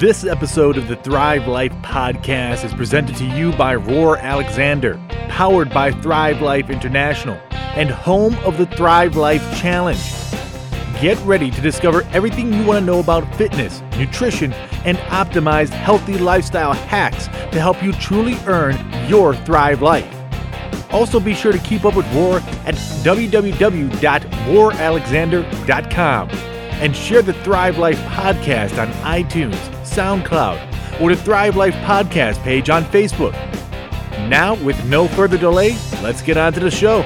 This episode of the Thrive Life podcast is presented to you by Roar Alexander, powered by Thrive Life International, and home of the Thrive Life Challenge. Get ready to discover everything you want to know about fitness, nutrition, and optimized healthy lifestyle hacks to help you truly earn your Thrive Life. Also, be sure to keep up with Roar at www.roaralexander.com and share the Thrive Life podcast on iTunes, SoundCloud, or the Thrive Life podcast page on Facebook. Now, with no further delay, let's get on to the show.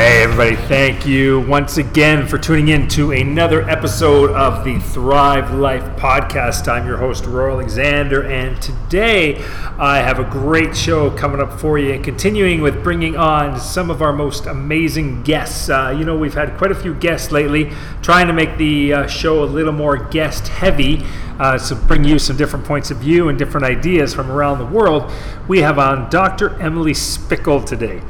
Hey, everybody, thank you once again for tuning in to another episode of the Thrive Life podcast. I'm your host, Roar Alexander, and today I have a great show coming up for you, and continuing with bringing on some of our most amazing guests. Uh, you know, we've had quite a few guests lately, trying to make the uh, show a little more guest heavy. Uh, to bring you some different points of view and different ideas from around the world, we have on Dr. Emily Splichal today.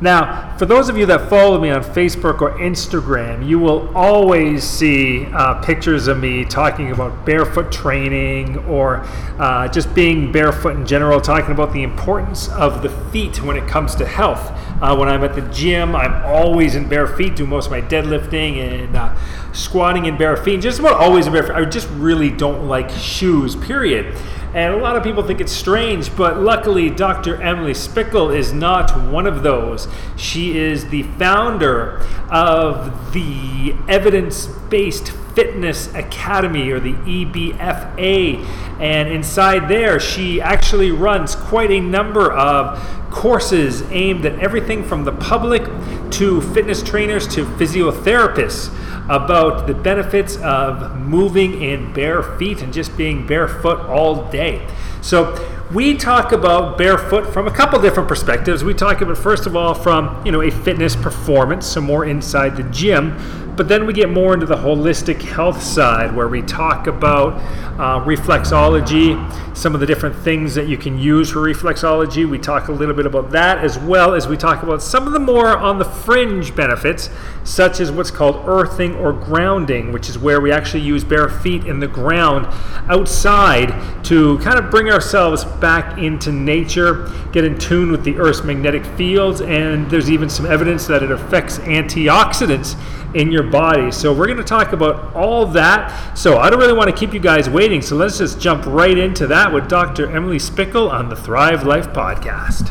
Now, for those of you that follow me on Facebook or Instagram, you will always see uh, pictures of me talking about barefoot training or uh, just being barefoot in general, talking about the importance of the feet when it comes to health. Uh, when I'm at the gym, I'm always in bare feet, do most of my deadlifting and uh, squatting in bare feet, just about always in bare feet. I just really don't like shoes, period. And a lot of people think it's strange, but luckily, Dr. Emily Splichal is not one of those. She is the founder of the Evidence Based Fitness Academy, or the EBFA. And inside there, she actually runs quite a number of courses aimed at everything from the public to fitness trainers to physiotherapists about the benefits of moving in bare feet and just being barefoot all day. So we talk about barefoot from a couple different perspectives. We talk about first of all from you know a fitness performance, so more inside the gym, but then we get more into the holistic health side where we talk about uh, reflexology, some of the different things that you can use for reflexology. We talk a little bit about that as well as we talk about some of the more on the fringe benefits, such as what's called earthing or grounding, which is where we actually use bare feet in the ground outside to kind of bring ourselves back into nature, get in tune with the Earth's magnetic fields, and there's even some evidence that it affects antioxidants in your body. So we're going to talk about all that. So I don't really want to keep you guys waiting. So let's just jump right into that with Dr. Emily Splichal on the Thrive Life podcast.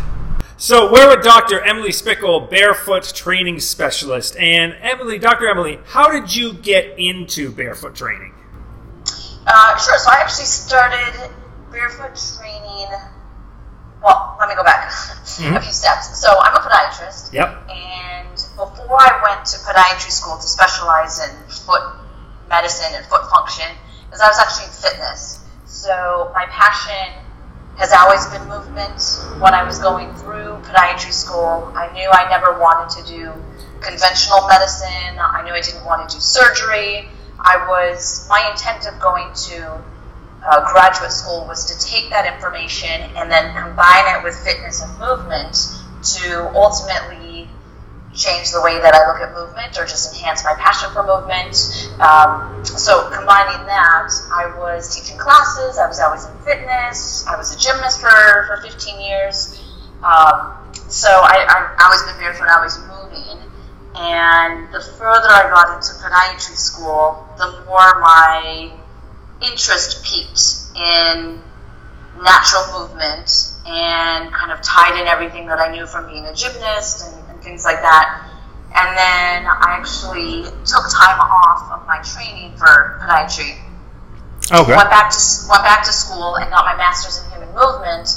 So we're with Dr. Emily Splichal, barefoot training specialist. And Emily, Dr. Emily, how did you get into barefoot training? Uh, sure. So I actually started barefoot training. Well, let me go back mm-hmm. a few steps. So I'm a podiatrist. Yep. And before I went to podiatry school to specialize in foot medicine and foot function, because I was actually in fitness. So my passion has always been movement. When I was going through podiatry school, I knew I never wanted to do conventional medicine. I knew I didn't want to do surgery. I was my intent of going to uh, graduate school was to take that information and then combine it with fitness and movement to ultimately change the way that I look at movement or just enhance my passion for movement. Um, so combining that, I was teaching classes. I was always in fitness. I was a gymnast for, for 15 years. Um, so I, I, always been barefoot. I was moving. And the further I got into podiatry school, the more my interest peaked in natural movement and kind of tied in everything that I knew from being a gymnast and things like that. And then I actually took time off of my training for podiatry. Okay. Went back to went back to school and got my master's in human movement.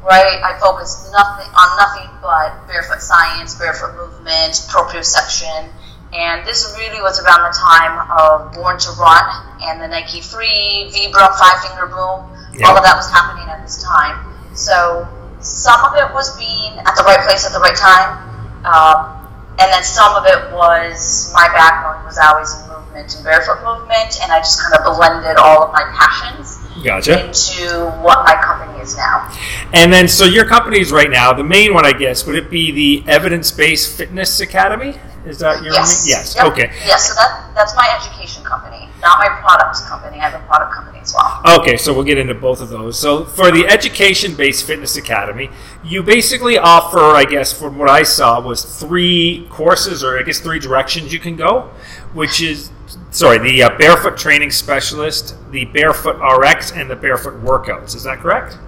Right, I focused nothing on nothing but barefoot science, barefoot movement, proprioception, and this really was around the time of Born to Run and the Nike Free, Vibram, Five Finger Boom. All of that was happening at this time. So some of it was being at the right place at the right time, um, and then some of it was my background was always in movement and barefoot movement, and I just kind of blended all of my passions gotcha. into what my company is now. And then, so your company is right now the main one, I guess, would it be the Evidence Based Fitness Academy? Is that your Yes. main? Yes. Yep. Okay. Yes, so that, that's my education company, not my products company. I have a product company as well. Okay, so we'll get into both of those. So, for the education based fitness academy, you basically offer, I guess, from what I saw, was three courses or I guess three directions you can go, which is, sorry, the uh, barefoot training specialist, the barefoot RX, and the barefoot workouts. Is that correct?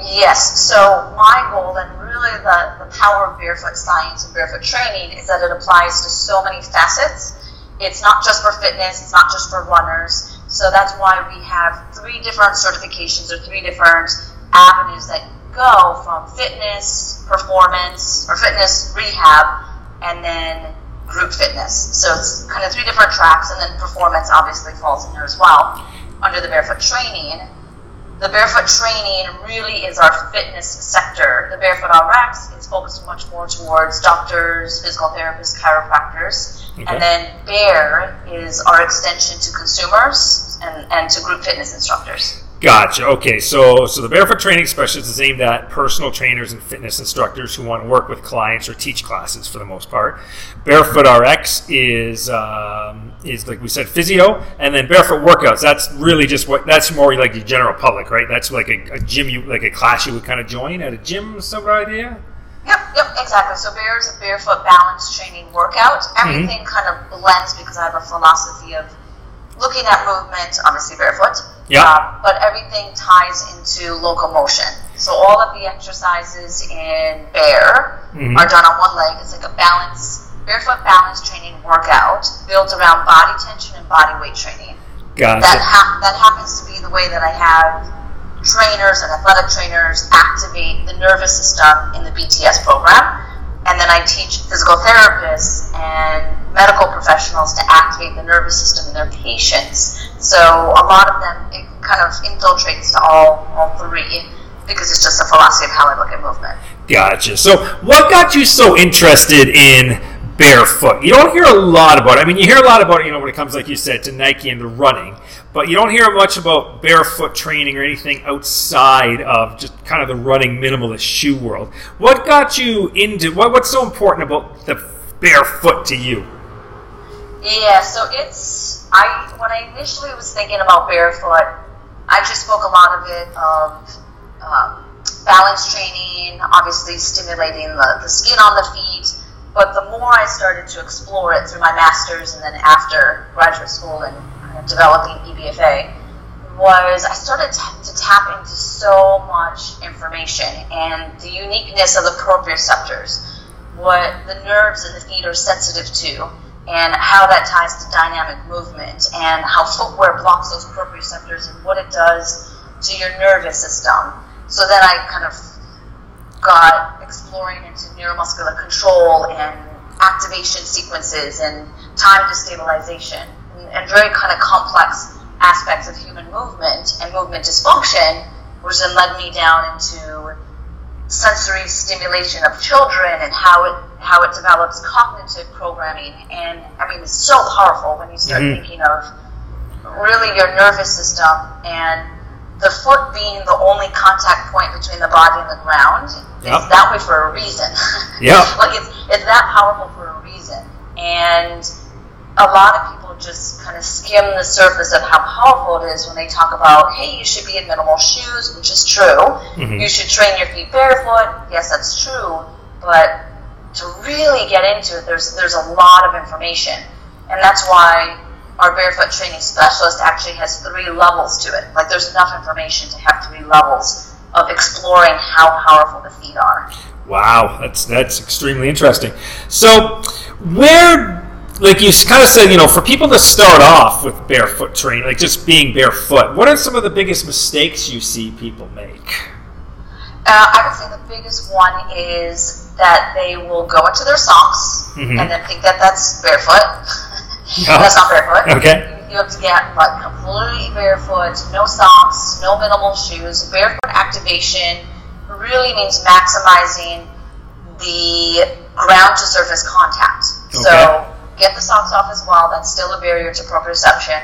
Yes, so my goal and really the, the power of barefoot science and barefoot training is that it applies to so many facets. It's not just for fitness, it's not just for runners. So that's why we have three different certifications or three different avenues that go from fitness, performance, or fitness rehab, and then group fitness. So it's kind of three different tracks, and then performance obviously falls in there as well under the barefoot training the barefoot training really is our fitness sector. The barefoot RX is focused much more towards doctors, physical therapists, chiropractors. Okay. And then Bear is our extension to consumers and, and to group fitness instructors. Gotcha. Okay, so so the barefoot training specialist is aimed at personal trainers and fitness instructors who want to work with clients or teach classes for the most part. Barefoot RX is um, is like we said physio, and then barefoot workouts. That's really just what that's more like the general public, right? That's like a, a gym you like a class you would kind of join at a gym. Some idea? Yep, yep, exactly. So Bear is a barefoot balance training workout. Everything kind of blends because I have a philosophy of looking at movement, obviously barefoot. Yeah. Uh, but everything ties into locomotion. So all of the exercises in Bear Mhm. are done on one leg. It's like a balance, barefoot balance training workout built around body tension and body weight training that Gotcha. ha- that happens to be the way that I have trainers and athletic trainers activate the nervous system in the BTS program, and then I teach physical therapists and medical professionals to activate the nervous system in their patients. So a lot of them it kind of infiltrates to all all three because it's just a philosophy of how I look at movement. Gotcha. So, what got you so interested in barefoot? You don't hear a lot about it. I mean, you hear a lot about it, you know, when it comes, like you said, to Nike and the running, but you don't hear much about barefoot training or anything outside of just kind of the running minimalist shoe world. What got you into what, what's so important about the barefoot to you? Yeah, so it's I when I initially was thinking about barefoot, I just spoke a lot of it of um, balance training, obviously stimulating the, the skin on the feet. But the more I started to explore it through my master's and then after graduate school and kind of developing EBFA, was I started to, to tap into so much information and the uniqueness of the proprioceptors, what the nerves in the feet are sensitive to, and how that ties to dynamic movement, and how footwear blocks those proprioceptors and what it does to your nervous system. So then I kind of got exploring into neuromuscular control and activation sequences and time destabilization and, and very kind of complex aspects of human movement and movement dysfunction, which then led me down into sensory stimulation of children and how it how it develops cognitive programming and I mean it's so powerful when you start Mhm. thinking of really your nervous system and the foot being the only contact point between the body and the ground Yep. is that way for a reason. Yeah. like it's it's that powerful for a reason. And a lot of people just kind of skim the surface of how powerful it is when they talk about, hey, you should be in minimal shoes, which is true. Mhm. You should train your feet barefoot. Yes, that's true. But to really get into it, there's there's a lot of information, and that's why our barefoot training specialist actually has three levels to it. Like there's enough information to have three levels of exploring how powerful the feet are. Wow, that's that's extremely interesting. So, where, like you kind of said, you know, for people to start off with barefoot training, like just being barefoot, what are some of the biggest mistakes you see people make? Uh, I would say the biggest one is that they will go into their socks Mhm. and then think that that's barefoot. Yeah. that's not barefoot. Okay. You have to get like completely barefoot, no socks, no minimal shoes. Barefoot activation really means maximizing the ground to surface contact. Okay. So get the socks off as well. That's still a barrier to proprioception.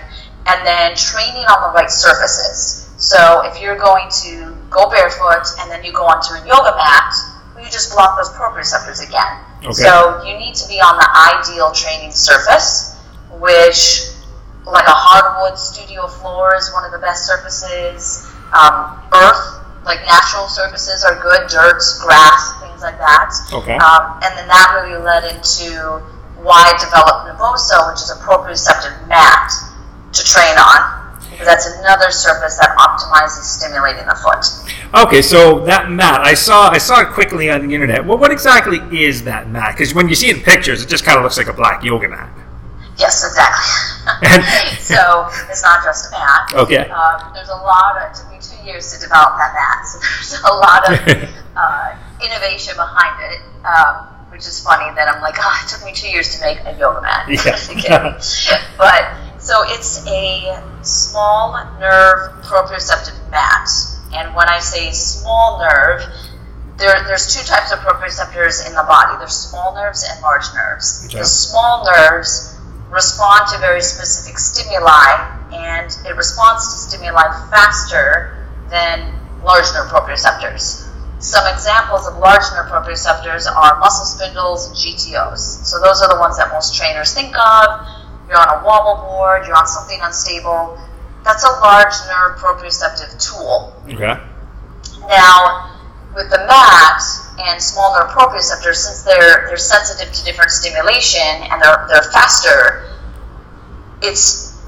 And then training on the right surfaces. So if you're going to go barefoot and then you go onto a yoga mat, you just block those proprioceptors again. Okay. So you need to be on the ideal training surface, which, like a hardwood studio floor, is one of the best surfaces. Um, earth, like natural surfaces, are good. Dirt, grass, things like that. Okay. Um, and then that really led into why I developed Naboso, which is a proprioceptive mat to train on. Because that's another surface that optimizes stimulating the foot. Okay, so that mat, I saw I saw it quickly on the internet. Well, what exactly is that mat? Because when you see it in pictures, it just kind of looks like a black yoga mat. Yes, exactly. so it's not just a mat. Okay. Um, there's a lot. Of, it took me two years to develop that mat, so there's a lot of uh, innovation behind it. Um, which is funny that I'm like, oh, it took me two years to make a yoga mat. Yeah. but so it's a small nerve proprioceptive mat, and when I say small nerve, there, there's two types of proprioceptors in the body. There's small nerves and large nerves. Okay. The small nerves respond to very specific stimuli, and it responds to stimuli faster than large nerve proprioceptors. Some examples of large nerve proprioceptors are muscle spindles and GTOs. So those are the ones that most trainers think of. You're on a wobble board, you're on something unstable. That's a large nerve proprioceptive tool. Okay. Now, with the mat and small nerve proprioceptors, since they're they're sensitive to different stimulation and they're they're faster, it's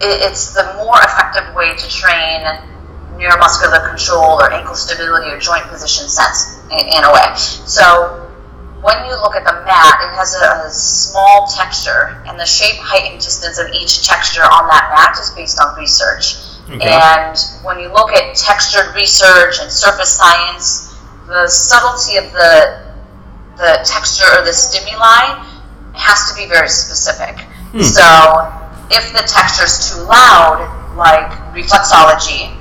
it, it's the more effective way to train neuromuscular control or ankle stability or joint position sense in, in a way. So when you look at the mat, it has a, a, small texture, and the shape, height, and distance of each texture on that mat is based on research. Okay. And when you look at textured research and surface science, the subtlety of the the texture or the stimuli has to be very specific. So if the texture is too loud, like reflexology,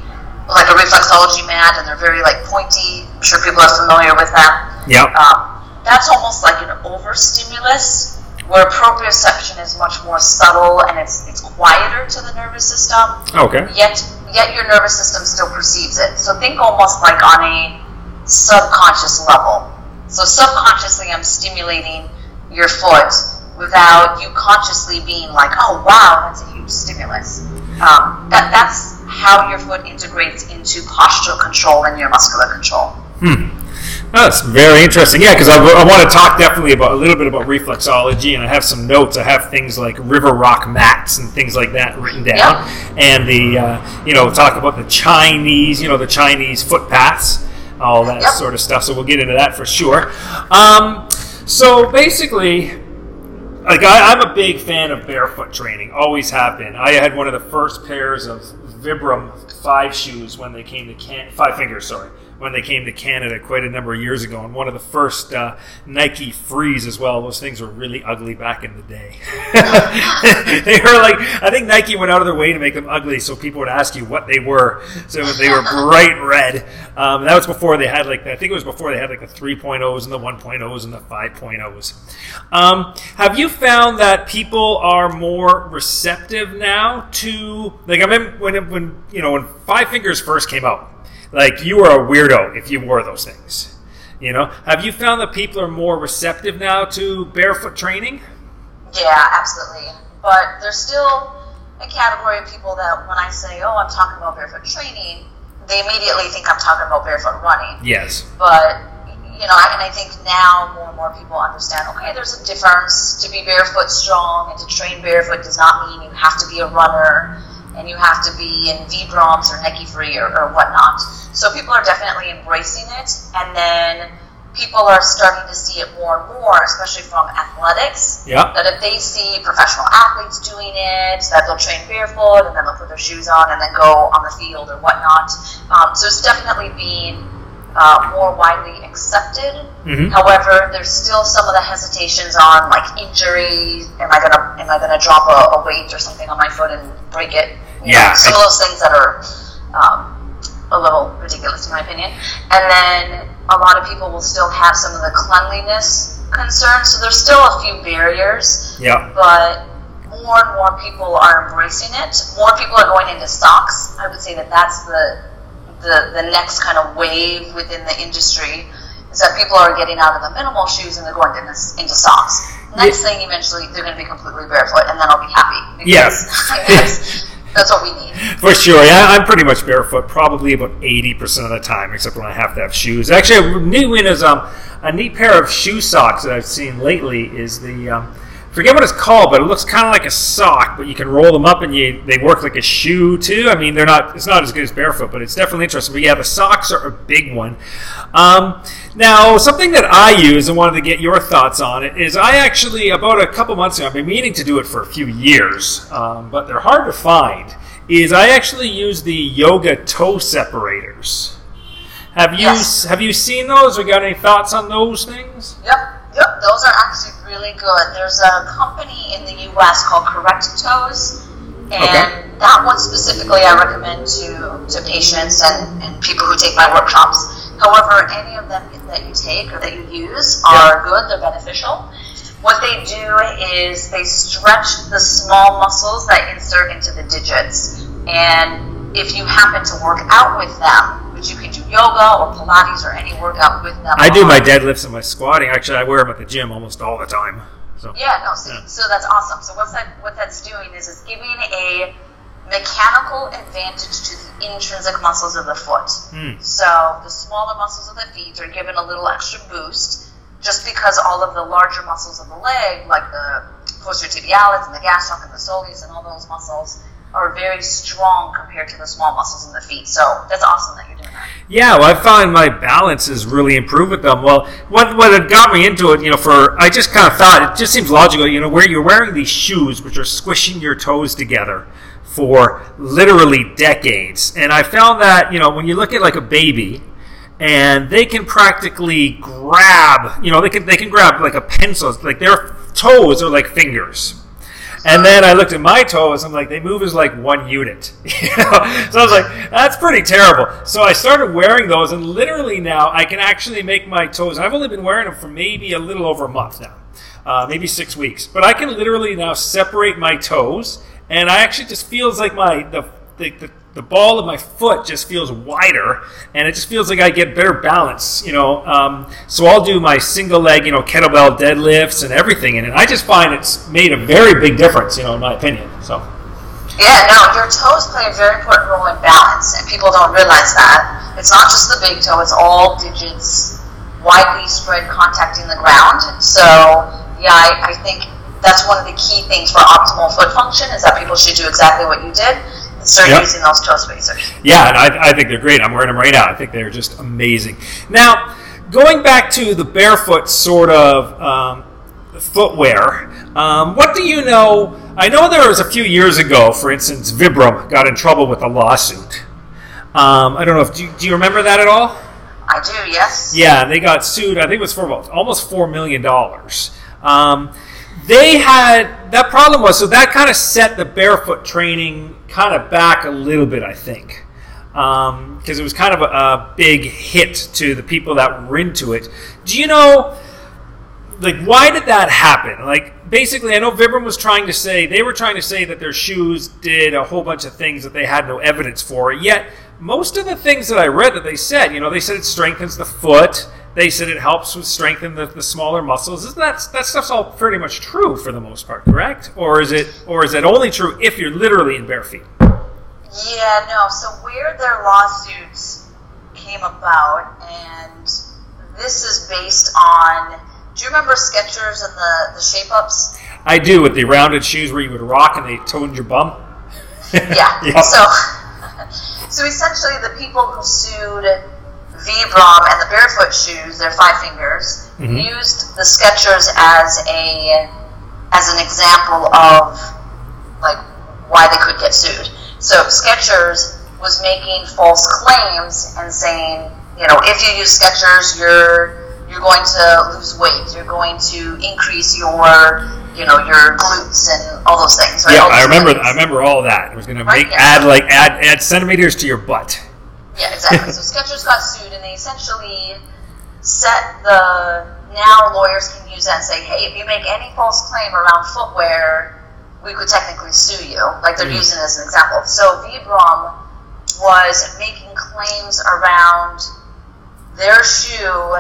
like a reflexology mat, and they're very like pointy. I'm sure people are familiar with that. Yep. Um, that's almost like an overstimulus, where proprioception is much more subtle and it's it's quieter to the nervous system. Okay. Yet yet your nervous system still perceives it. So think almost like on a subconscious level. So subconsciously, I'm stimulating your foot without you consciously being like, "Oh, wow, that's a huge stimulus." Um, that that's how your foot integrates into postural control and your muscular control. That's very interesting. Yeah, because I, I want to talk definitely about a little bit about reflexology, and I have some notes. I have things like river rock mats and things like that written down, Yeah. and the uh, you know talk about the Chinese, you know, the Chinese footpaths, all that Yep. sort of stuff. So we'll get into that for sure. Um, so basically, like I, I'm a big fan of barefoot training. Always have been. I had one of the first pairs of Vibram five shoes when they came to can five fingers. Sorry, when they came to Canada quite a number of years ago, and one of the first uh, Nike Frees as well. Those things were really ugly back in the day. they were like I think Nike went out of their way to make them ugly so people would ask you what they were. So they were bright red. Um, that was before they had like I think it was before they had like the 3.0s and the 1.0s and the 5.0s. Um, have you found that people are more receptive now to like I remember when when you know when Five Fingers first came out, like you were a weirdo if you wore those things. You know, have you found that people are more receptive now to barefoot training? Yeah, absolutely. But there's still a category of people that when I say, "Oh, I'm talking about barefoot training," they immediately think I'm talking about barefoot running. Yes. But you know, and I think now more and more people understand. Okay, there's a difference. To be barefoot strong and to train barefoot does not mean you have to be a runner and you have to be in Vibrams or Nike Free or, or whatnot. So people are definitely embracing it, and then people are starting to see it more and more, especially from athletics. Yeah. That if they see professional athletes doing it, that they'll train barefoot and then they'll put their shoes on and then go on the field or whatnot. Um, so it's definitely being uh, more widely accepted. Mhm. However, there's still some of the hesitations on like injury. Am I gonna am I gonna drop a, a weight or something on my foot and break it? You know, Yeah. some of those things that are um, a little ridiculous in my opinion. And then a lot of people will still have some of the cleanliness concerns. So there's still a few barriers Yeah. but more and more people are embracing it. More people are going into stocks. I would say that that's the the, the next kind of wave within the industry is that people are getting out of the minimal shoes and they're going into, into socks. Next thing, eventually, they're going to be completely barefoot, and then I'll be happy. Yes. Because that's what we need. For sure, yeah, I'm pretty much barefoot, probably about eighty percent of the time, except when I have to have shoes. Actually, a new win is um, a neat pair of shoe socks that I've seen lately. Is the um, forget what it's called, but it looks kind of like a sock, but you can roll them up and you they work like a shoe too. I mean, they're not it's not as good as barefoot, but it's definitely interesting. But yeah, the socks are a big one. Um, now, something that I use and wanted to get your thoughts on it is I actually about a couple months ago I've been meaning to do it for a few years, um, but they're hard to find. Is I actually use the yoga toe separators. Have you Yes. have you seen those or got any thoughts on those things? Yep, yep. Those are actually really good. There's a company in the U.S. called Correct Toes, and Okay. that one specifically I recommend to to patients and, and people who take my workshops. However, any of them that you take or that you use are good. They're beneficial. What they do is they stretch the small muscles that insert into the digits, and if you happen to work out with them, which you can do yoga or Pilates or any workout with them. I do my deadlifts and my squatting. Actually, I wear them at the gym almost all the time. So Yeah, no, see, Yeah. so that's awesome. So what's that what that's doing is it's giving a mechanical advantage to the intrinsic muscles of the foot. Hmm. So the smaller muscles of the feet are given a little extra boost just because all of the larger muscles of the leg, like the posterior tibialis and the gastroc and the soleus and all those muscles, are very strong compared to the small muscles in the feet. So that's awesome that you're doing that. Yeah, well, I found my balance has really improved with them. Well, what what had got me into it, you know, for I just kind of thought it just seems logical, you know, where you're wearing these shoes which are squishing your toes together for literally decades, and I found that you know when you look at like a baby. And they can practically grab, you know, they can they can grab like a pencil, like their toes are like fingers. And then I looked at my toes. I'm like, they move as like one unit. You know? So I was like, that's pretty terrible. So I started wearing those, and literally now I can actually make my toes. I've only been wearing them for maybe a little over a month now, uh, maybe six weeks. But I can literally now separate my toes, and I actually just feels like my the the, the the ball of my foot just feels wider, and it just feels like I get better balance, you know. Um, so I'll do my single leg, you know, kettlebell deadlifts and everything, and I just find it's made a very big difference, you know, in my opinion. So Yeah, no, your toes play a very important role in balance, and people don't realize that. It's not just the big toe, it's all digits widely spread contacting the ground. So, yeah, I, I think that's one of the key things for optimal foot function is that people should do exactly what you did start Yep. using those toe spacers. Yeah, and I, I think they're great. I'm wearing them right now. I think they're just amazing. Now, going back to the barefoot sort of um, footwear, um, what do you know? I know there was a few years ago, for instance, Vibram got in trouble with a lawsuit. Um, I don't know if do you, do you remember that at all? I do, yes. Yeah, they got sued. I think it was for about almost four million dollars. Um, they had that problem was so that kind of set the barefoot training kind of back a little bit. I think um, because it was kind of a, a big hit to the people that were into it. Do you know? like why did that happen like basically i know vibram was trying to say they were trying to say that their shoes did a whole bunch of things that they had no evidence for yet most of the things that i read that they said you know they said it strengthens the foot they said it helps with strengthen the, the smaller muscles isn't that that stuff's all pretty much true for the most part correct or is it or is it only true if you're literally in bare feet Yeah, no. So where their lawsuits came about, and this is based on. Do you remember Skechers and the the shape ups? i do with the rounded shoes where you would rock and they toned your bum Yeah. Yep. So, so essentially, the people who sued Vibram and the barefoot shoes, their five fingers, mm-hmm. used the Skechers as a as an example of like why they could get sued. So Skechers was making false claims and saying, you know, if you use Skechers, you're you're going to lose weight. You're going to increase your, you know, your glutes and all those things. Right? yeah i remember things. i remember all that it was going to Right, make yeah. add like add add centimeters to your butt Yeah, exactly. so Skechers got sued, and they essentially set the now lawyers can use that and say, hey, if you make any false claim around footwear, we could technically sue you. Like they're hmm. using it as an example. So Vibram was making claims around their shoe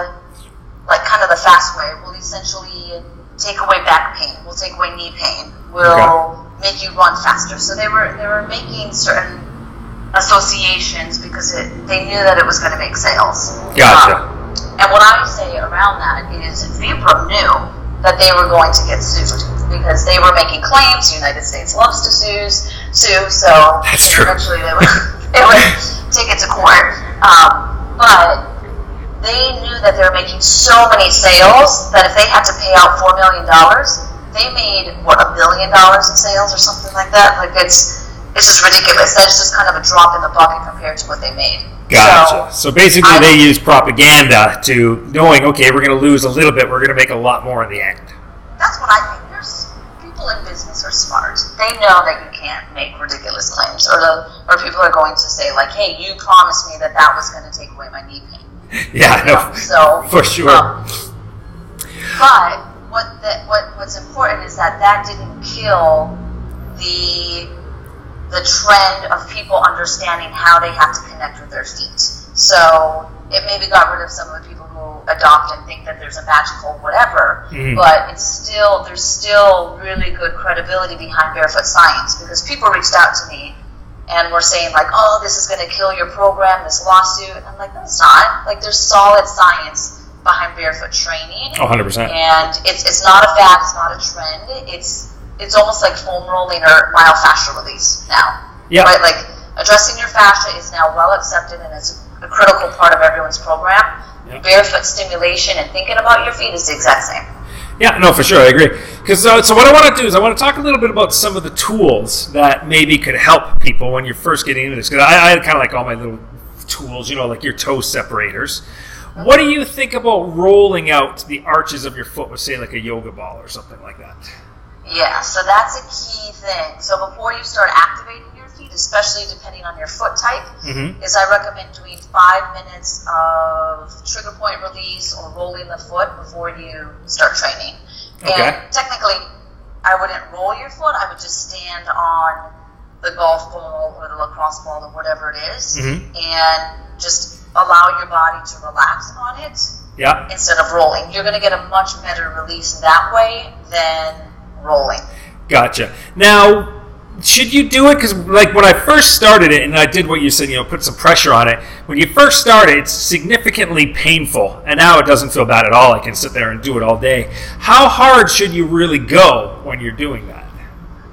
like kind of the fast way. We'll essentially take away back pain. We'll take away knee pain. We'll Okay. make you run faster. So they were they were making certain associations because it, they knew that it was going to make sales. Gotcha. Um, and what I say around that is Vibram knew that they were going to get sued because they were making claims. The United States loves to sue, sue. So That's true. eventually they would they would take it to court. Um, but they knew that they were making so many sales that if they had to pay out four million dollars, they made what a billion dollars in sales or something like that. Like it's it's just ridiculous. That's just kind of a drop in the bucket compared to what they made. Gotcha. So, So, basically, I- they use propaganda to knowing, okay, we're going to lose a little bit, we're going to make a lot more in the end. that's what I think. There's people in business are smart. They know that you can't make ridiculous claims, or the or people are going to say like, "Hey, you promised me that that was going to take away my knee pain." Yeah, You no, know, so for sure. um, but what the, what what's important is that that didn't kill the the trend of people understanding how they have to connect with their feet. So it maybe got rid of some of the people who adopt and think that there's a magical whatever, Mhm. but it's still there's still really good credibility behind barefoot science because people reached out to me and were saying like, oh, this is going to kill your program, this lawsuit. And I'm like, no, it's not. Like there's solid science behind barefoot training Oh, 100%. and it's it's not a fad, it's not a trend. It's it's almost like foam rolling or myofascial release now. Yeah. Right, like addressing your fascia is now well accepted and it's a critical part of everyone's program. Barefoot stimulation and thinking about your feet is the exact same. Yeah, no, for sure, I agree. Because uh, so what I want to do is I want to talk a little bit about some of the tools that maybe could help people when you're first getting into this. Because I, I kind of like all my little tools, you know, like your toe separators. What do you think about rolling out the arches of your foot with, say, like a yoga ball or something like that? Yeah, so that's a key thing. So before you start activating your feet, especially depending on your foot type, Mhm. is I recommend doing five minutes of trigger point release or rolling the foot before you start training. Okay. And technically, I wouldn't roll your foot. I would just stand on the golf ball or the lacrosse ball or whatever it is Mhm. and just allow your body to relax on it Yeah. instead of rolling. You're going to get a much better release that way than rolling. Gotcha. Now, should you do it? Because, like, when I first started it, and I did what you said, you know, put some pressure on it. When you first started, it's significantly painful, and now it doesn't feel bad at all. I can sit there and do it all day. How hard should you really go when you're doing that?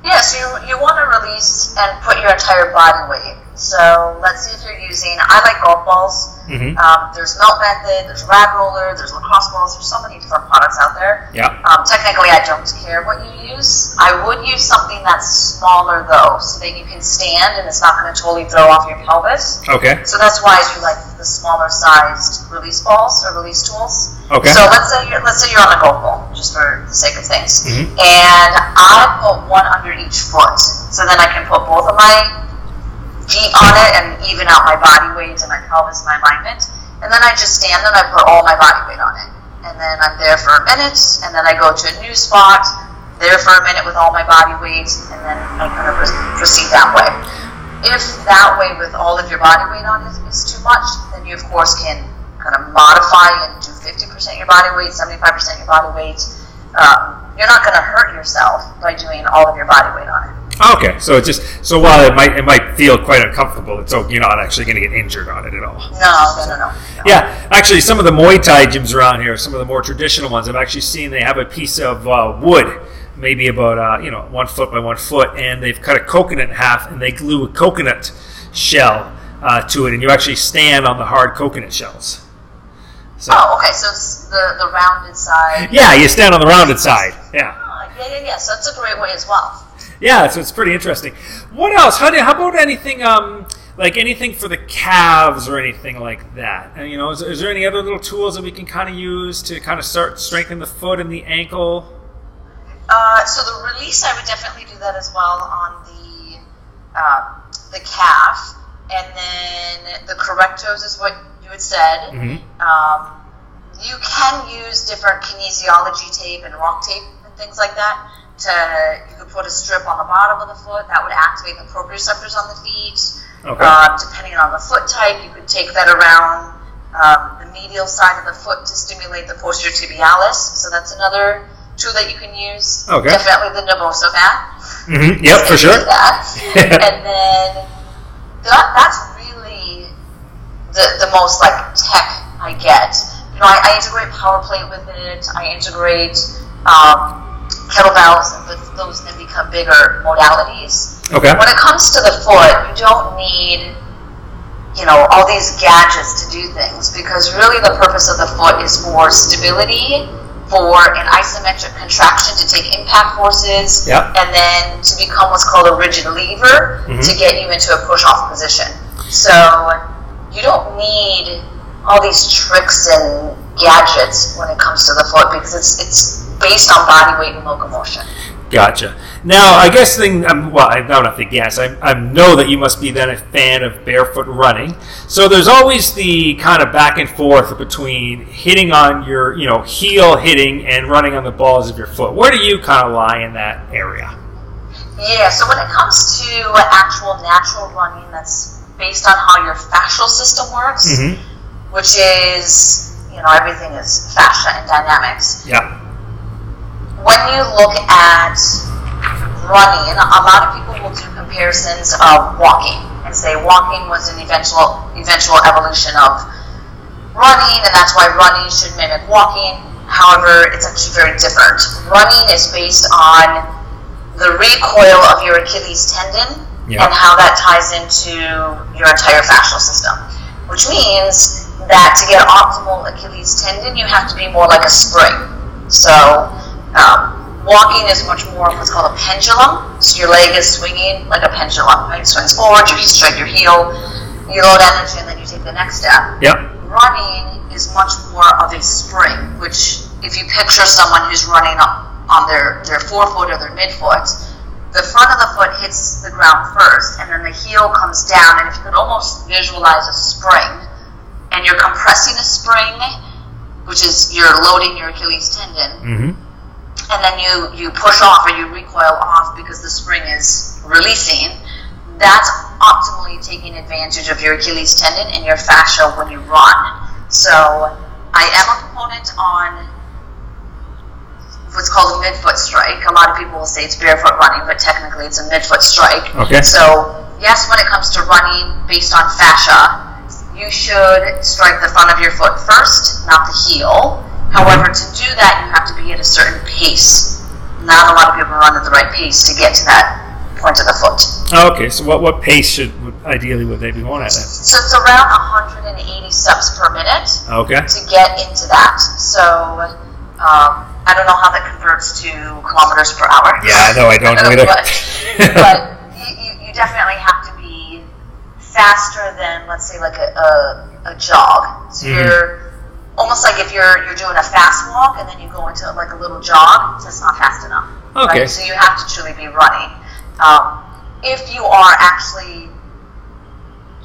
Yeah, so you, you want to release and put your entire body weight. So let's see if you're using, I like golf balls. Mhm. Um, there's Melt Method, there's RAD Roller, there's lacrosse balls, there's so many different products out there. Yeah. Um, technically, I don't care what you use. I would use something that's smaller though, so that you can stand and it's not going to totally throw off your pelvis. Okay. So that's why I do like the smaller sized release balls or release tools. Okay. So let's say you're let's say you're on a golf ball, just for the sake of things, Mhm. and I put one under each foot, so then I can put both of my feet on it and even out my body weight and my pelvis and my alignment, and then I just stand and I put all my body weight on it, and then I'm there for a minute, and then I go to a new spot, there for a minute with all my body weight, and then I kind of proceed that way if that way with all of your body weight on is, is too much, then you of course can kind of modify and do 50% your body weight, 75% your body weight. Um, you're not going to hurt yourself by doing all of your body weight on it. Okay. So it just so while it might it might feel quite uncomfortable, it's okay. You're not actually going to get injured on it at all. No, no, no, no. no. Yeah, actually, some of the Muay Thai gyms around here, some of the more traditional ones, I've actually seen they have a piece of uh, wood, maybe about uh, you know one foot by one foot, and they've cut a coconut in half, and they glue a coconut shell uh, to it, and you actually stand on the hard coconut shells. So Oh, okay, so it's the, the rounded side. yeah, you stand on the rounded side. Yeah, Ah, yeah, yeah, yeah. So that's a great way as well. Yeah. So it's pretty interesting. What else? How do? How about anything? Um, like anything for the calves or anything like that? And, you know, is, is there any other little tools that we can kind of use to kind of start strengthen the foot and the ankle? Uh, so the release, I would definitely do that as well on the um, the calf, and then the Correct Toes is what you had said. Mhm. Um, you can use different kinesiology tape and rock tape and things like that. To you could put a strip on the bottom of the foot that would activate the proprioceptors on the feet. Okay. Um, depending on the foot type, you could take that around um, the medial side of the foot to stimulate the posterior tibialis. So that's another tool that you can use. Okay. Definitely the Naboso mat. Mm-hmm. Yep, for sure. That. and then that, that's really the, the most like tech I get. You know, I, I integrate power plate with it. I integrate um, kettlebells, and with those then become bigger modalities. Okay. When it comes to the foot, you don't need you know all these gadgets to do things because really the purpose of the foot is for stability for an isometric contraction to take impact forces Yep. and then to become what's called a rigid lever Mhm. to get you into a push off position so you don't need all these tricks and gadgets when it comes to the foot because it's it's based on body weight and locomotion Gotcha. Now, I guess thing. Um, well, I don't have to guess. I, I know that you must be then a fan of barefoot running. So there's always the kind of back and forth between hitting on your, you know, heel hitting and running on the balls of your foot. Where do you kind of lie in that area? Yeah, so when it comes to actual natural running, that's based on how your fascial system works, Mm-hmm. which is, you know, everything is fascia and dynamics. Yeah. When you look at running, a lot of people will do comparisons of walking and say walking was an eventual eventual evolution of running, and that's why running should mimic walking. However, it's actually very different. Running is based on the recoil of your Achilles tendon Yeah. and how that ties into your entire fascial system. Which means that to get optimal Achilles tendon, you have to be more like a spring. So, um, walking is much more of what's called a pendulum. So your leg is swinging like a pendulum. Right? It swings forward, you strike your heel, you load energy, and then you take the next step Yep. running is much more of a spring, which if you picture someone who's running on their, their forefoot or their midfoot, the front of the foot hits the ground first, and then the heel comes down. And if you could almost visualize a spring, and you're compressing a spring, which is you're loading your Achilles tendon, Mm-hmm. And then you you push off or you recoil off because the spring is releasing. That's optimally taking advantage of your Achilles tendon and your fascia when you run. So I am a proponent on what's called a midfoot strike. A lot of people will say it's barefoot running, but technically it's a midfoot strike. Okay. So yes, when it comes to running based on fascia, you should strike the front of your foot first, not the heel. However, to do that, you have to be at a certain pace. Not a lot of people run at the right pace to get to that point of the foot. Okay. So what what pace should would, ideally would they be going at then? So it's around 180 steps per minute Okay. to get into that. So um, I don't know how that converts to kilometers per hour. Yeah, no, I don't know either. but but you, you, definitely have to be faster than, let's say, like a, a, a jog. So Mhm. you're almost like if you're you're doing a fast walk and then you go into like a little jog, that's not fast enough. Okay. Right? So you have to truly be running. Um, if you are actually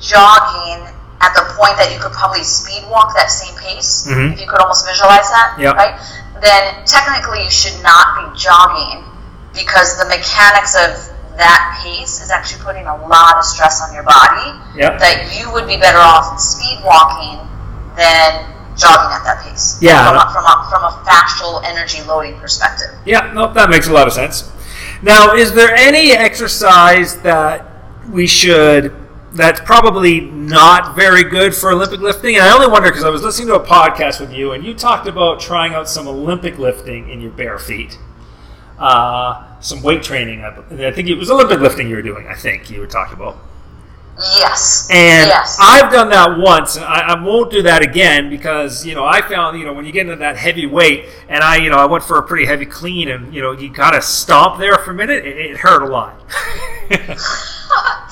jogging at the point that you could probably speed walk that same pace, Mhm. if you could almost visualize that, Yep. right? Then technically you should not be jogging because the mechanics of that pace is actually putting a lot of stress on your body. Yep. That you would be better off speed walking than jogging at that pace. Yeah. From a, from a, from a fascial energy loading perspective. Yeah, nope, that makes a lot of sense. Now, is there any exercise that we should that's probably not very good for Olympic lifting? And I only wonder because I was listening to a podcast with you, and you talked about trying out some Olympic lifting in your bare feet, uh, some weight training. I I think it was Olympic lifting you were doing. I think you were talking about. Yes. And yes. I've done that once, and I, I won't do that again because you know I found you know when you get into that heavy weight, and I you know I went for a pretty heavy clean, and you know you kind of stomp there for a minute, it, it hurt a lot.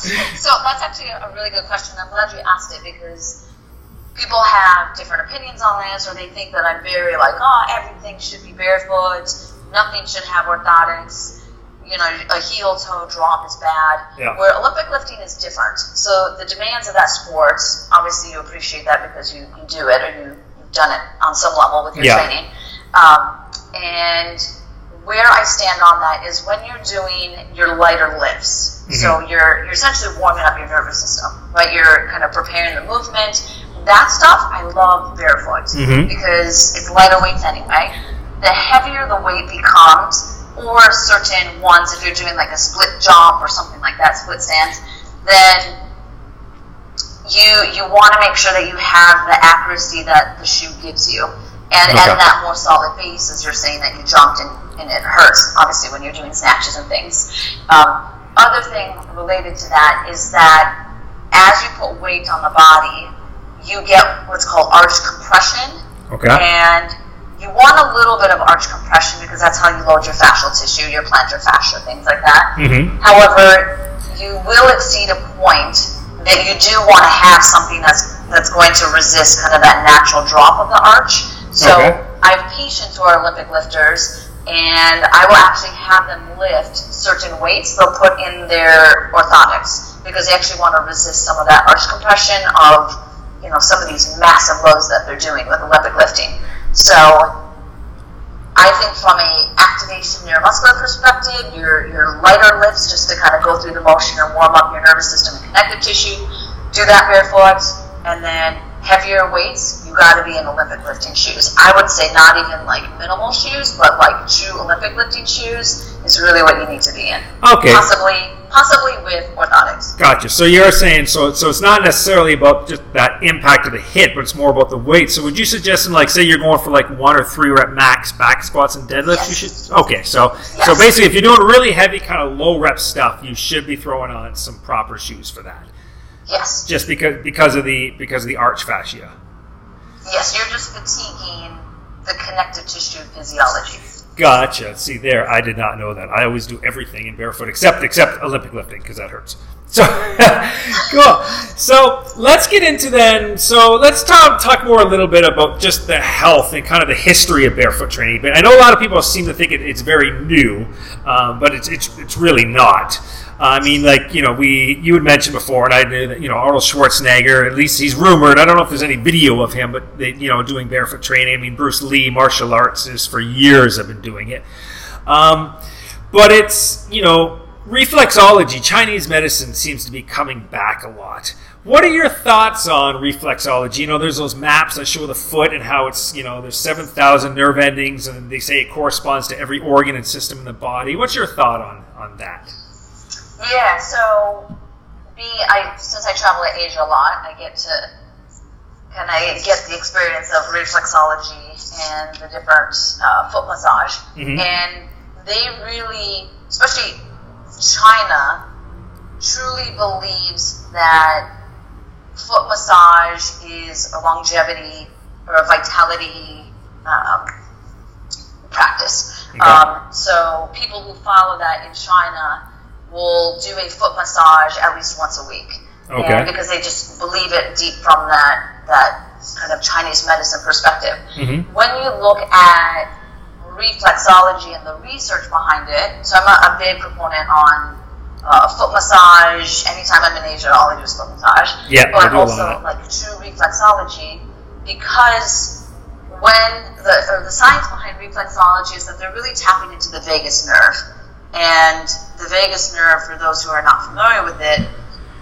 so that's actually a really good question. I'm glad you asked it because people have different opinions on this, or they think that I'm very like, oh, everything should be barefoot, nothing should have orthotics. You know, a heel toe drop is bad. Yeah. Where Olympic lifting different. So the demands of that sport, obviously, you appreciate that because you, you do it or you, you've done it on some level with your Yeah. training. Um, and where I stand on that is when you're doing your lighter lifts. So you're you're essentially warming up your nervous system, right? You're kind of preparing the movement that stuff I love barefoot Mhm. because it's lighter weights anyway. The heavier the weight becomes, or certain ones, if you're doing like a split jump or something like that, split stance, then you you want to make sure that you have the accuracy that the shoe gives you, and Okay. and that more solid base, as you're saying that you jumped and, and it hurts. Obviously, when you're doing snatches and things. Um, other thing related to that is that as you put weight on the body, you get what's called arch compression, Okay. and you want a little bit of arch compression because that's how you load your fascial tissue, your plantar fascia, things like that. Mm-hmm. However, you will exceed a point that you do want to have something that's that's going to resist kind of that natural drop of the arch. So Okay. I have patients who are Olympic lifters, and I will actually have them lift certain weights. They'll put in their orthotics because they actually want to resist some of that arch compression of you know some of these massive loads that they're doing with Olympic lifting. So I think from a activation neuromuscular perspective, your your lighter lifts just to kind of go through the motion and warm up your nervous system and connective tissue. Do that barefoot, and then heavier weights. You got to be in Olympic lifting shoes. I would say not even like minimal shoes, but like true Olympic lifting shoes is really what you need to be in. Okay. Possibly, possibly with orthotics. Gotcha. So you're saying so so it's not necessarily about just that impact of the hit, but it's more about the weight. So would you suggest in like say you're going for like one or three rep max back squats and deadlifts, you should Okay, so so basically if you're doing really heavy kind of low rep stuff, you should be throwing on some proper shoes for that. Yes. Just because because of the because of the arch fascia. Yes, you're just fatiguing the connective tissue physiology. Gotcha. See there, I did not know that. I always do everything in barefoot except except Olympic lifting because that hurts. So cool. So let's get into then. So let's talk talk more a little bit about just the health and kind of the history of barefoot training. But I know a lot of people seem to think it, it's very new, um, but it's, it's it's really not. I mean, like you know, we you had mentioned before, and I knew that you know Arnold Schwarzenegger. At least he's rumored. I don't know if there's any video of him, but they you know doing barefoot training. I mean, Bruce Lee, martial arts is for years have been doing it. Um, but it's you know reflexology. Chinese medicine seems to be coming back a lot. What are your thoughts on reflexology? You know, there's those maps that show the foot and how it's you know there's seven thousand nerve endings, and they say it corresponds to every organ and system in the body. What's your thought on on that? Yeah, so be I since I travel to Asia a lot, I get to kind of get the experience of reflexology and the different uh, foot massage, Mhm. and they really, especially China, truly believes that foot massage is a longevity or a vitality um, practice. Okay. Um, so people who follow that in China will do a foot massage at least once a week. Okay. And because they just believe it deep from that that kind of Chinese medicine perspective. Mhm. When you look at reflexology and the research behind it, so I'm a, a big proponent on uh, foot massage. Anytime I'm in Asia, all I do is foot massage. Yeah, I but do a lot of also like true reflexology because when the or the science behind reflexology is that they're really tapping into the vagus nerve, and the vagus nerve, for those who are not familiar with it,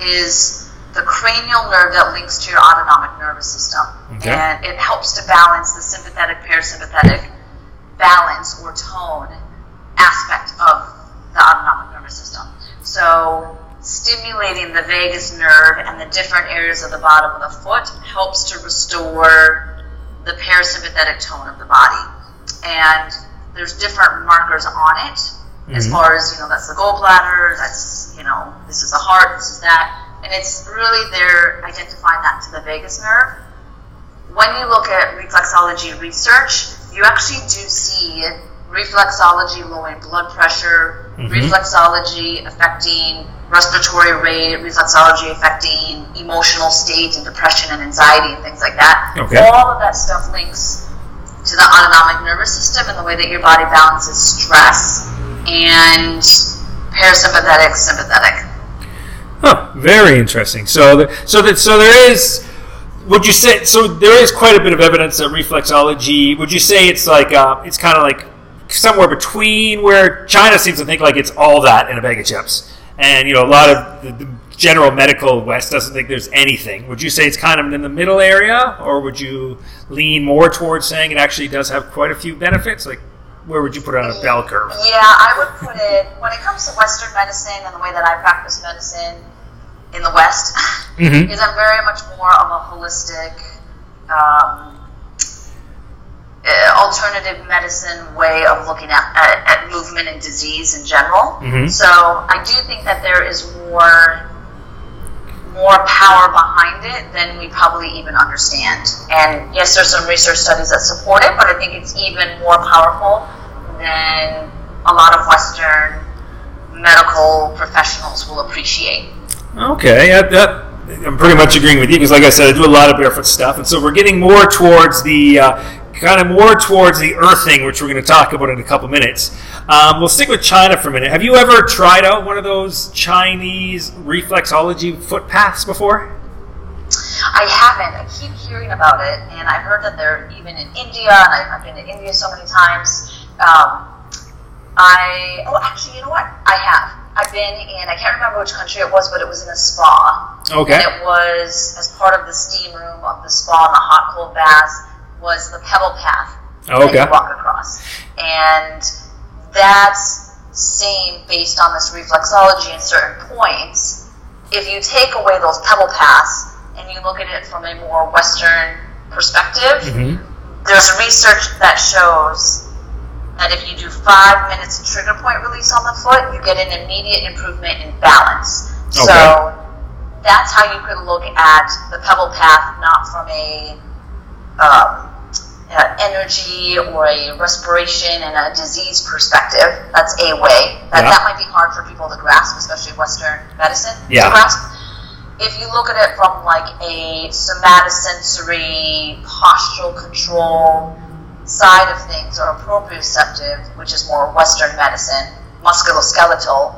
is the cranial nerve that links to your autonomic nervous system, Okay. and it helps to balance the sympathetic parasympathetic balance or tone aspect of the autonomic nervous system. So stimulating the vagus nerve and the different areas of the bottom of the foot helps to restore the parasympathetic tone of the body. And there's different markers on it as Mhm. far as, you know, that's the gallbladder, that's, you know, this is the heart, this is that. And it's really they're identifying that to the vagus nerve. When you look at reflexology research, you actually do see reflexology lowering blood pressure, Mhm. reflexology affecting respiratory rate, reflexology affecting emotional state and depression and anxiety and things like that. Okay. All of that stuff links to the autonomic nervous system and the way that your body balances stress and parasympathetic, sympathetic. Huh, very interesting. So, the, so that so there is. Would you say so? There is quite a bit of evidence that reflexology. Would you say it's like uh, it's kind of like somewhere between where China seems to think like it's all that in a bag of chips, and you know a lot of the, the general medical West doesn't think there's anything. Would you say it's kind of in the middle area, or would you lean more towards saying it actually does have quite a few benefits? Like, where would you put it on a bell curve? Yeah, I would put it when it comes to Western medicine and the way that I practice medicine in the West, Mhm. is I'm very much more of a holistic, um, uh, alternative medicine way of looking at, at, at movement and disease in general. Mhm. So I do think that there is more more power behind it than we probably even understand. And yes, there's some research studies that support it, but I think it's even more powerful than a lot of Western medical professionals will appreciate. Okay, yeah, that, I'm pretty much agreeing with you because, like I said, I do a lot of barefoot stuff, and so we're getting more towards the uh, kind of more towards the earthing, which we're going to talk about in a couple minutes. Um, we'll stick with China for a minute. Have you ever tried out one of those Chinese reflexology footpaths before? I haven't. I keep hearing about it, and I've heard that they're even in India, and I- I've been to India so many times. Um, I oh, actually, you know what? I have. I've been in. I can't remember which country it was, but it was in a spa. Okay. And it was as part of the steam room of the spa and the hot cold baths was the pebble path okay. that you walk across, and that's same based on this reflexology in certain points. If you take away those pebble paths and you look at it from a more Western perspective, Mhm. there's research that shows that if you do five minutes of trigger point release on the foot, you get an immediate improvement in balance. Okay. So that's how you could look at the pebble path, not from a um, uh, energy or a respiration and a disease perspective. That's a way. That, Yeah. that might be hard for people to grasp, especially Western medicine Yeah. to grasp. If you look at it from like a somatosensory postural control side of things, or proprioceptive, which is more Western medicine, musculoskeletal,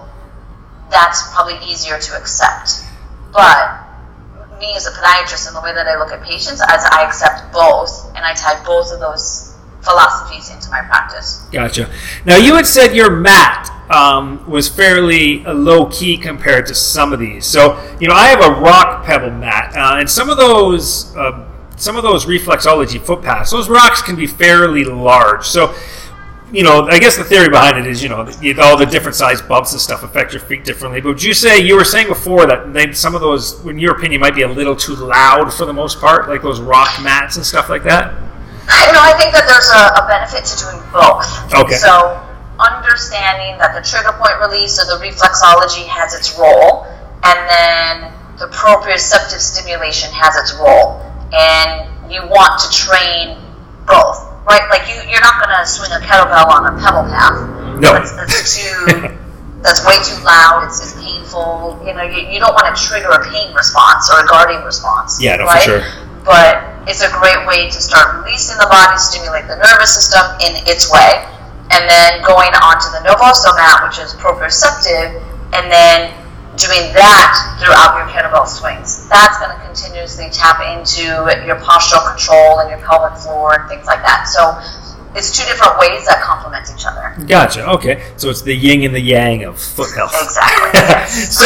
that's probably easier to accept. But me as a podiatrist and the way that I look at patients, as I accept both, and I tie both of those philosophies into my practice. Gotcha. Now you had said your mat um, was fairly uh, low key compared to some of these. So you know I have a rock pebble mat, uh, and some of those uh, some of those reflexology foot paths, those rocks can be fairly large. So you know I guess the theory behind it is you know all the different size bumps and stuff affect your feet differently. But would you say you were saying before that they, some of those, in your opinion, might be a little too loud for the most part, like those rock mats and stuff like that? You know, I think that there's a, a benefit to doing both. Okay. So, understanding that the trigger point release or the reflexology has its role, and then the proprioceptive stimulation has its role, and you want to train both, right? Like you, you're not going to swing a kettlebell on a pebble path. No. That's, that's too. That's way too loud. It's, it's painful. You know, you, you don't want to trigger a pain response or a guarding response. Yeah, no, for sure. but it's a great way to start releasing the body, stimulate the nervous system in its way, and then going on to the Naboso mat, which is proprioceptive, and then doing that throughout your kettlebell swings. That's going to continuously tap into your postural control and your pelvic floor and things like that. So it's two different ways that complement each other. Gotcha. Okay, so it's the yin and the yang of foot health. Exactly. so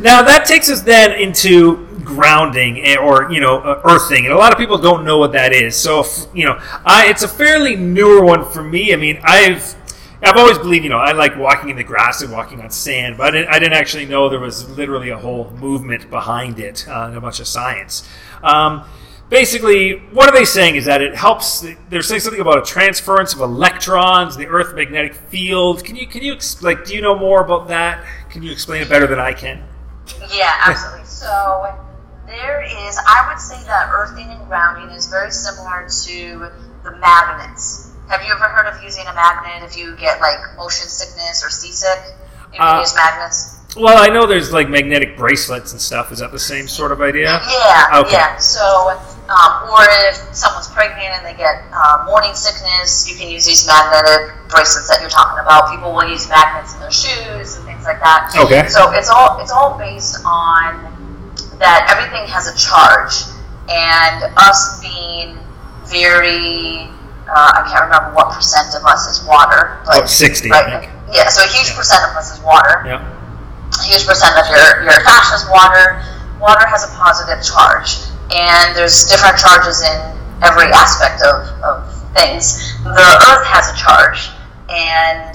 now that takes us then into grounding eh, or you know uh, earthing, and a lot of people don't know what that is. So you know, I it's a fairly newer one for me. I mean, I've I've always believed you know I like walking in the grass and walking on sand, but I didn't, I didn't actually know there was literally a whole movement behind it uh, and a bunch of science. Um, basically, what are they saying is that it helps. They're saying something about a transference of electrons, the Earth magnetic field. Can you can you like do you know more about that? Can you explain it better than I can? Yeah, absolutely. So there is, I would say that earthing and grounding is very similar to the magnets. Have you ever heard of using a magnet if you get like motion sickness or seasick? You can Uh, use magnets. Well, I know there's like magnetic bracelets and stuff. Is that the same sort of idea? Yeah, Okay. yeah. So, um, or if someone's pregnant and they get uh, morning sickness, you can use these magnetic bracelets that you're talking about. People will use magnets in their shoes and things like that. Okay. So it's all it's all based on that everything has a charge, and us being very uh, I can't remember what percent of us is water, but About 60, I right, think. yeah. So a huge percent of us is water Yeah. a huge percent of your, your fascia is water. Water has a positive charge, and there's different charges in every aspect of, of things. The earth has a charge, and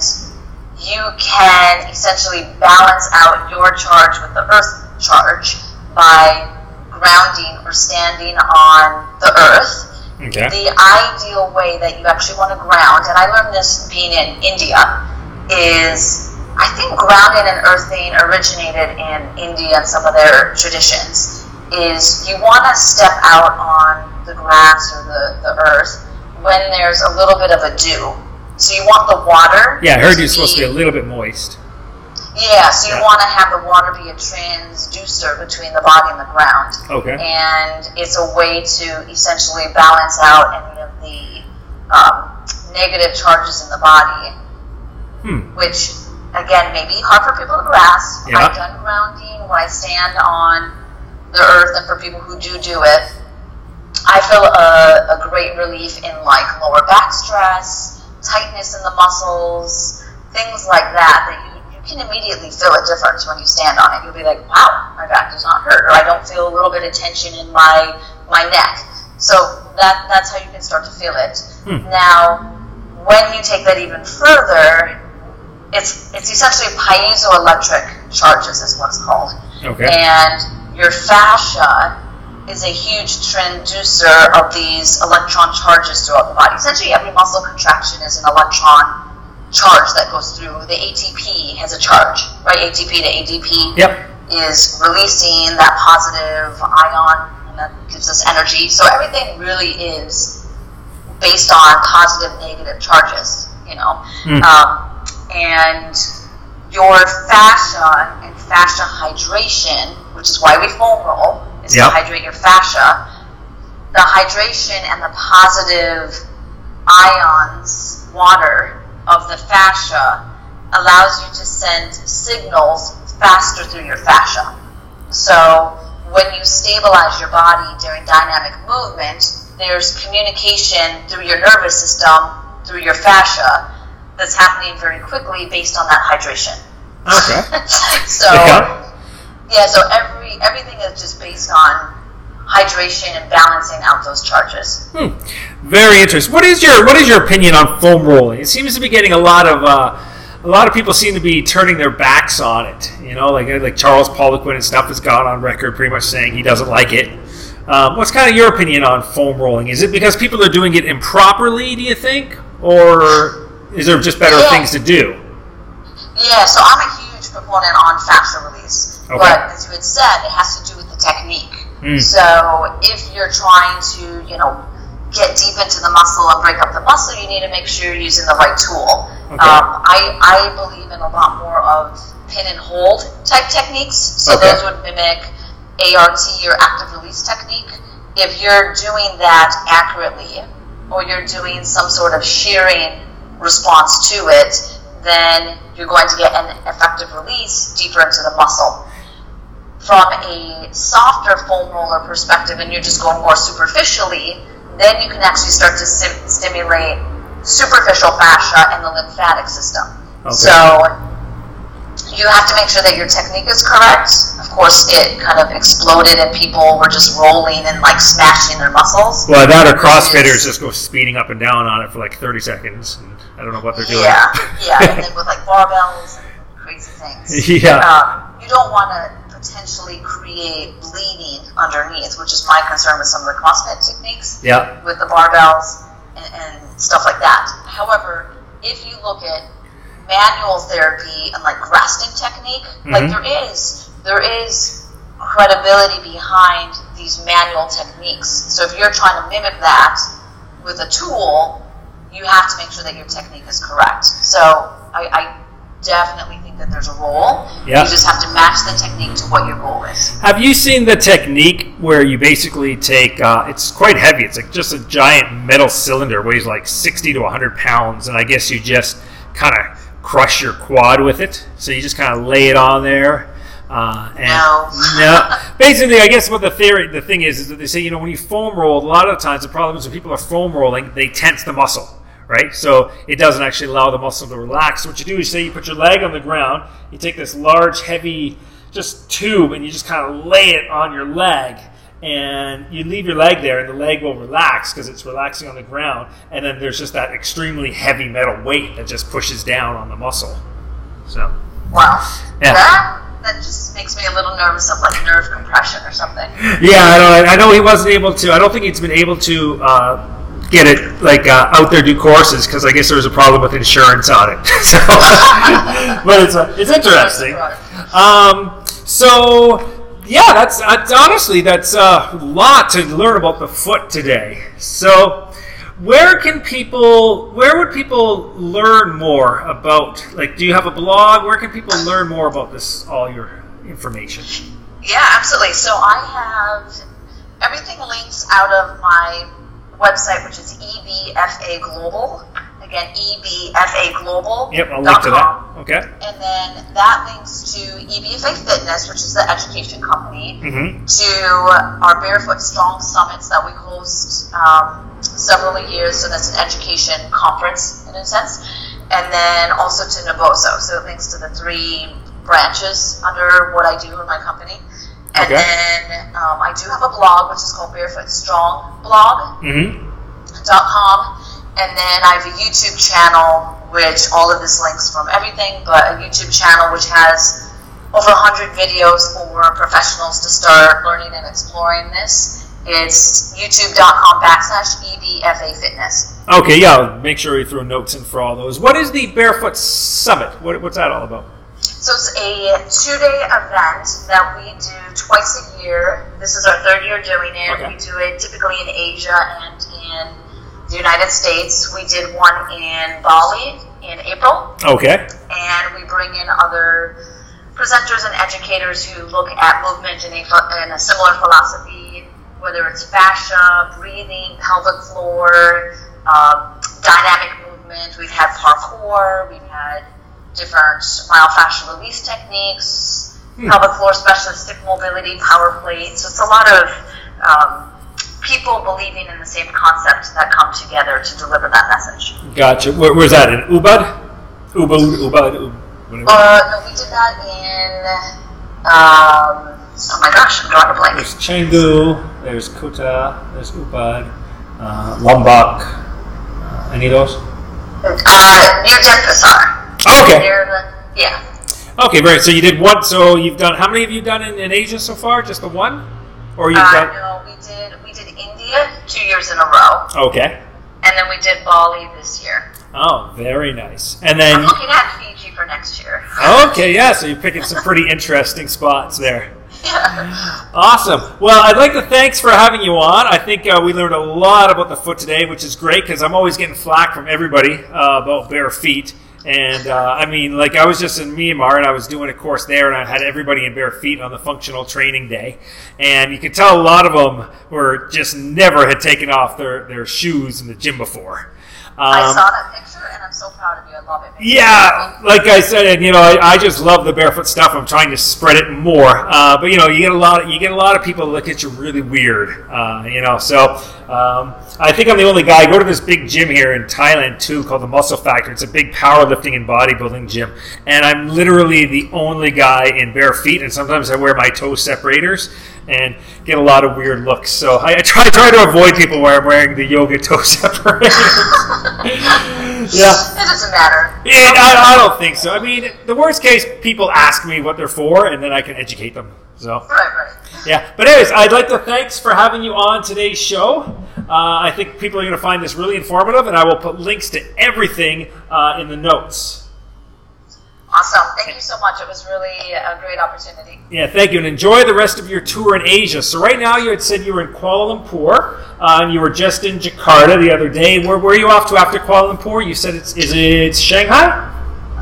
you can essentially balance out your charge with the earth charge by grounding or standing on the earth. Okay. The ideal way that you actually want to ground, and I learned this being in India, is I think grounding and earthing originated in India and some of their traditions. Is you want to step out on the grass or the, the earth when there's a little bit of a dew. So you want the water. Yeah, I heard you're supposed to be a little bit moist. Yeah, so you Yeah. want to have the water be a transducer between the body and the ground. Okay. And it's a way to essentially balance out any of the um, negative charges in the body, Hmm. which, again, may be hard for people to grasp. Yeah. I've done grounding when I stand on the earth, and for people who do do it, I feel a, a great relief in like lower back stress, tightness in the muscles, things like that. That you, you can immediately feel a difference when you stand on it. You'll be like, "Wow, my back does not hurt," or "I don't feel a little bit of tension in my my neck." So that that's how you can start to feel it. Hmm. Now, when you take that even further, it's it's essentially piezoelectric charges is what it's called Okay. and your fascia is a huge transducer of these electron charges throughout the body. Essentially, every muscle contraction is an electron charge that goes through. The ATP has a charge, right? ATP to ADP Yep. is releasing that positive ion, and that gives us energy. So everything really is based on positive, negative charges, you know. Hmm. Um, and your fascia and fascia hydration, which is why we foam roll, is Yep. to hydrate your fascia. The hydration and the positive ions, water of the fascia, allows you to send signals faster through your fascia. So when you stabilize your body during dynamic movement, there's communication through your nervous system, through your fascia, that's happening very quickly based on that hydration. Okay. so Okay. yeah, so every everything is just based on hydration and balancing out those charges. Hmm. Very interesting. What is your What is your opinion on foam rolling? It seems to be getting a lot of uh, a lot of people seem to be turning their backs on it. You know, like like Charles Poliquin and stuff has gone on record pretty much saying he doesn't like it. Um, what's kind of your opinion on foam rolling? Is it because people are doing it improperly? Do you think, or is there just better Yeah. things to do? Yeah, so I'm a huge proponent on fascia release. Okay. But as you had said, it has to do with the technique. Mm. So if you're trying to, you know, get deep into the muscle and break up the muscle, you need to make sure you're using the right tool. Okay. Um, I, I believe in a lot more of pin and hold type techniques. So Okay. those would mimic ART or active release technique. If you're doing that accurately, or you're doing some sort of shearing response to it, then you're going to get an effective release deeper into the muscle. From a softer foam roller perspective, and you're just going more superficially, then you can actually start to sim- stimulate superficial fascia and the lymphatic system. Okay. So you have to make sure that your technique is correct. Of course, it kind of exploded and people were just rolling and like smashing their muscles. Well, that or Which CrossFitters is- just go speeding up and down on it for like thirty seconds. And I don't know what they're doing. Yeah, yeah, and then with like barbells and crazy things. Yeah. Um, you don't want to potentially create bleeding underneath, which is my concern with some of the CrossFit techniques yeah. with the barbells and, and stuff like that. However, if you look at manual therapy and like resting technique, like Mhm. there is there is credibility behind these manual techniques. So if you're trying to mimic that with a tool, you have to make sure that your technique is correct. So I, I definitely think that there's a role. Yeah. You just have to match the technique to what your goal is. Have you seen the technique where you basically take? Uh, it's quite heavy. It's like just a giant metal cylinder, weighs like sixty to hundred pounds, and I guess you just kind of crush your quad with it. So you just kind of lay it on there. Uh, and No. no. Basically, I guess what the theory, the thing is, is that they say, you know, when you foam roll, a lot of the times the problem is when people are foam rolling, they tense the muscle, right? So it doesn't actually allow the muscle to relax. So what you do is say you put your leg on the ground, you take this large, heavy, just tube, and you just kind of lay it on your leg. And you leave your leg there, and the leg will relax because it's relaxing on the ground. And then there's just that extremely heavy metal weight that just pushes down on the muscle. So, Wow. Yeah. That, that just makes me a little nervous of like nerve compression or something. yeah, I know. I know he wasn't able to. I don't think he's been able to uh, get it like uh, out there do courses because I guess there was a problem with insurance on it. so, but it's uh, it's interesting. Um, so yeah, that's, that's honestly that's a lot to learn about the foot today. So where can people where would people learn more about like do you have a blog where can people learn more about this all your information Yeah, absolutely. So I have everything links out of my website, which is EBFA Global. Again, EBFA Global. yep i'll link to that okay And then that links to EBFA Fitness, which is the education company, mm-hmm. to our Barefoot Strong Summits that we host um, several years. So that's an education conference in a sense. And then also to Naboso. So it links to the three branches under what I do in my company. And Okay. then um, I do have a blog, which is called Barefoot Strong Blog Mm-hmm. com, and then I have a YouTube channel, which all of this links from everything, but a YouTube channel which has over 100 videos for professionals to start learning and exploring this. It's youtube.com backslash EBFA Fitness. okay yeah make sure you throw notes in for all those what is the barefoot summit what, what's that all about So it's a two day event that we do twice a year. This is our third year doing it. Okay. We do it typically in Asia and in the United States. We did one in Bali in April. okay and we bring in other presenters and educators who look at movement in a, in a similar philosophy, whether it's fascia, breathing, pelvic floor, um, dynamic movement. We've had parkour, we've had different myofascial release techniques, pelvic floor specialistic mobility, power plate. So it's a lot of um, people believing in the same concept that come together to deliver that message. gotcha Where, where's that in ubud ubud ubud Ub- whatever. Uh, no, we did that in. Um, oh my gosh, I'm drawing a blank. There's Chengdu, there's Kuta, there's Ubud, uh, Lombok. Uh, any of those? Uh, near Denpasar. Okay. Near the, yeah. Okay, very. So you did one. So you've done. How many have you done in, in Asia so far? Just the one, or you've Uh, done? no, we did we did India two years in a row, Okay. and then we did Bali this year. Oh, very nice. And then I'm looking at Fiji for next year. Okay, yeah. So you're picking some pretty interesting spots there. Yeah. Awesome. Well, I'd like to thanks for having you on. I think uh, we learned a lot about the foot today, which is great because I'm always getting flack from everybody uh, about bare feet. And uh, I mean, like I was just in Myanmar and I was doing a course there, and I had everybody in bare feet on the functional training day, and you could tell a lot of them were just never had taken off their, their shoes in the gym before. I Um, saw that picture, and I'm so proud of you. I love it. yeah, like I said, and you know, I, I just love the barefoot stuff. I'm trying to spread it more, uh, but you know, you get a lot. You get a lot of people look at you really weird, uh, you know. So um, I think I'm the only guy. I go to this big gym here in Thailand too, called the Muscle Factor. It's a big powerlifting and bodybuilding gym, and I'm literally the only guy in bare feet. And sometimes I wear my toe separators and get a lot of weird looks. So I, I try try to avoid people where I'm wearing the yoga toe separators. yeah. It doesn't matter. Yeah, I, I don't think so. I mean, the worst case, people ask me what they're for, and then I can educate them. So, Right, right. yeah. But anyways, I'd like to thanks for having you on today's show. Uh, I think people are going to find this really informative, and I will put links to everything uh, in the notes. Awesome. Thank you so much. It was really a great opportunity. Yeah, thank you, and enjoy the rest of your tour in Asia. So right now, you had said you were in Kuala Lumpur, uh, and you were just in Jakarta the other day. Where, are you off to after Kuala Lumpur? You said it's is it Shanghai?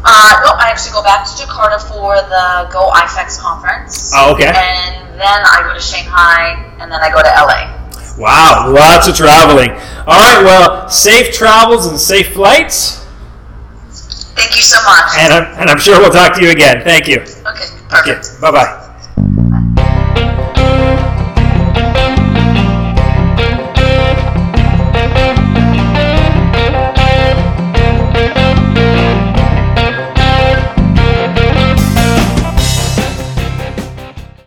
Uh, no, I actually go back to Jakarta for the Go IFEX conference. Oh, okay. And then I go to Shanghai, and then I go to LA. Wow, lots of traveling. All right, well, safe travels and safe flights, Thank you so much. and I'm, and I'm sure we'll talk to you again. Thank you. okay, Okay, perfect. bye bye. Bye.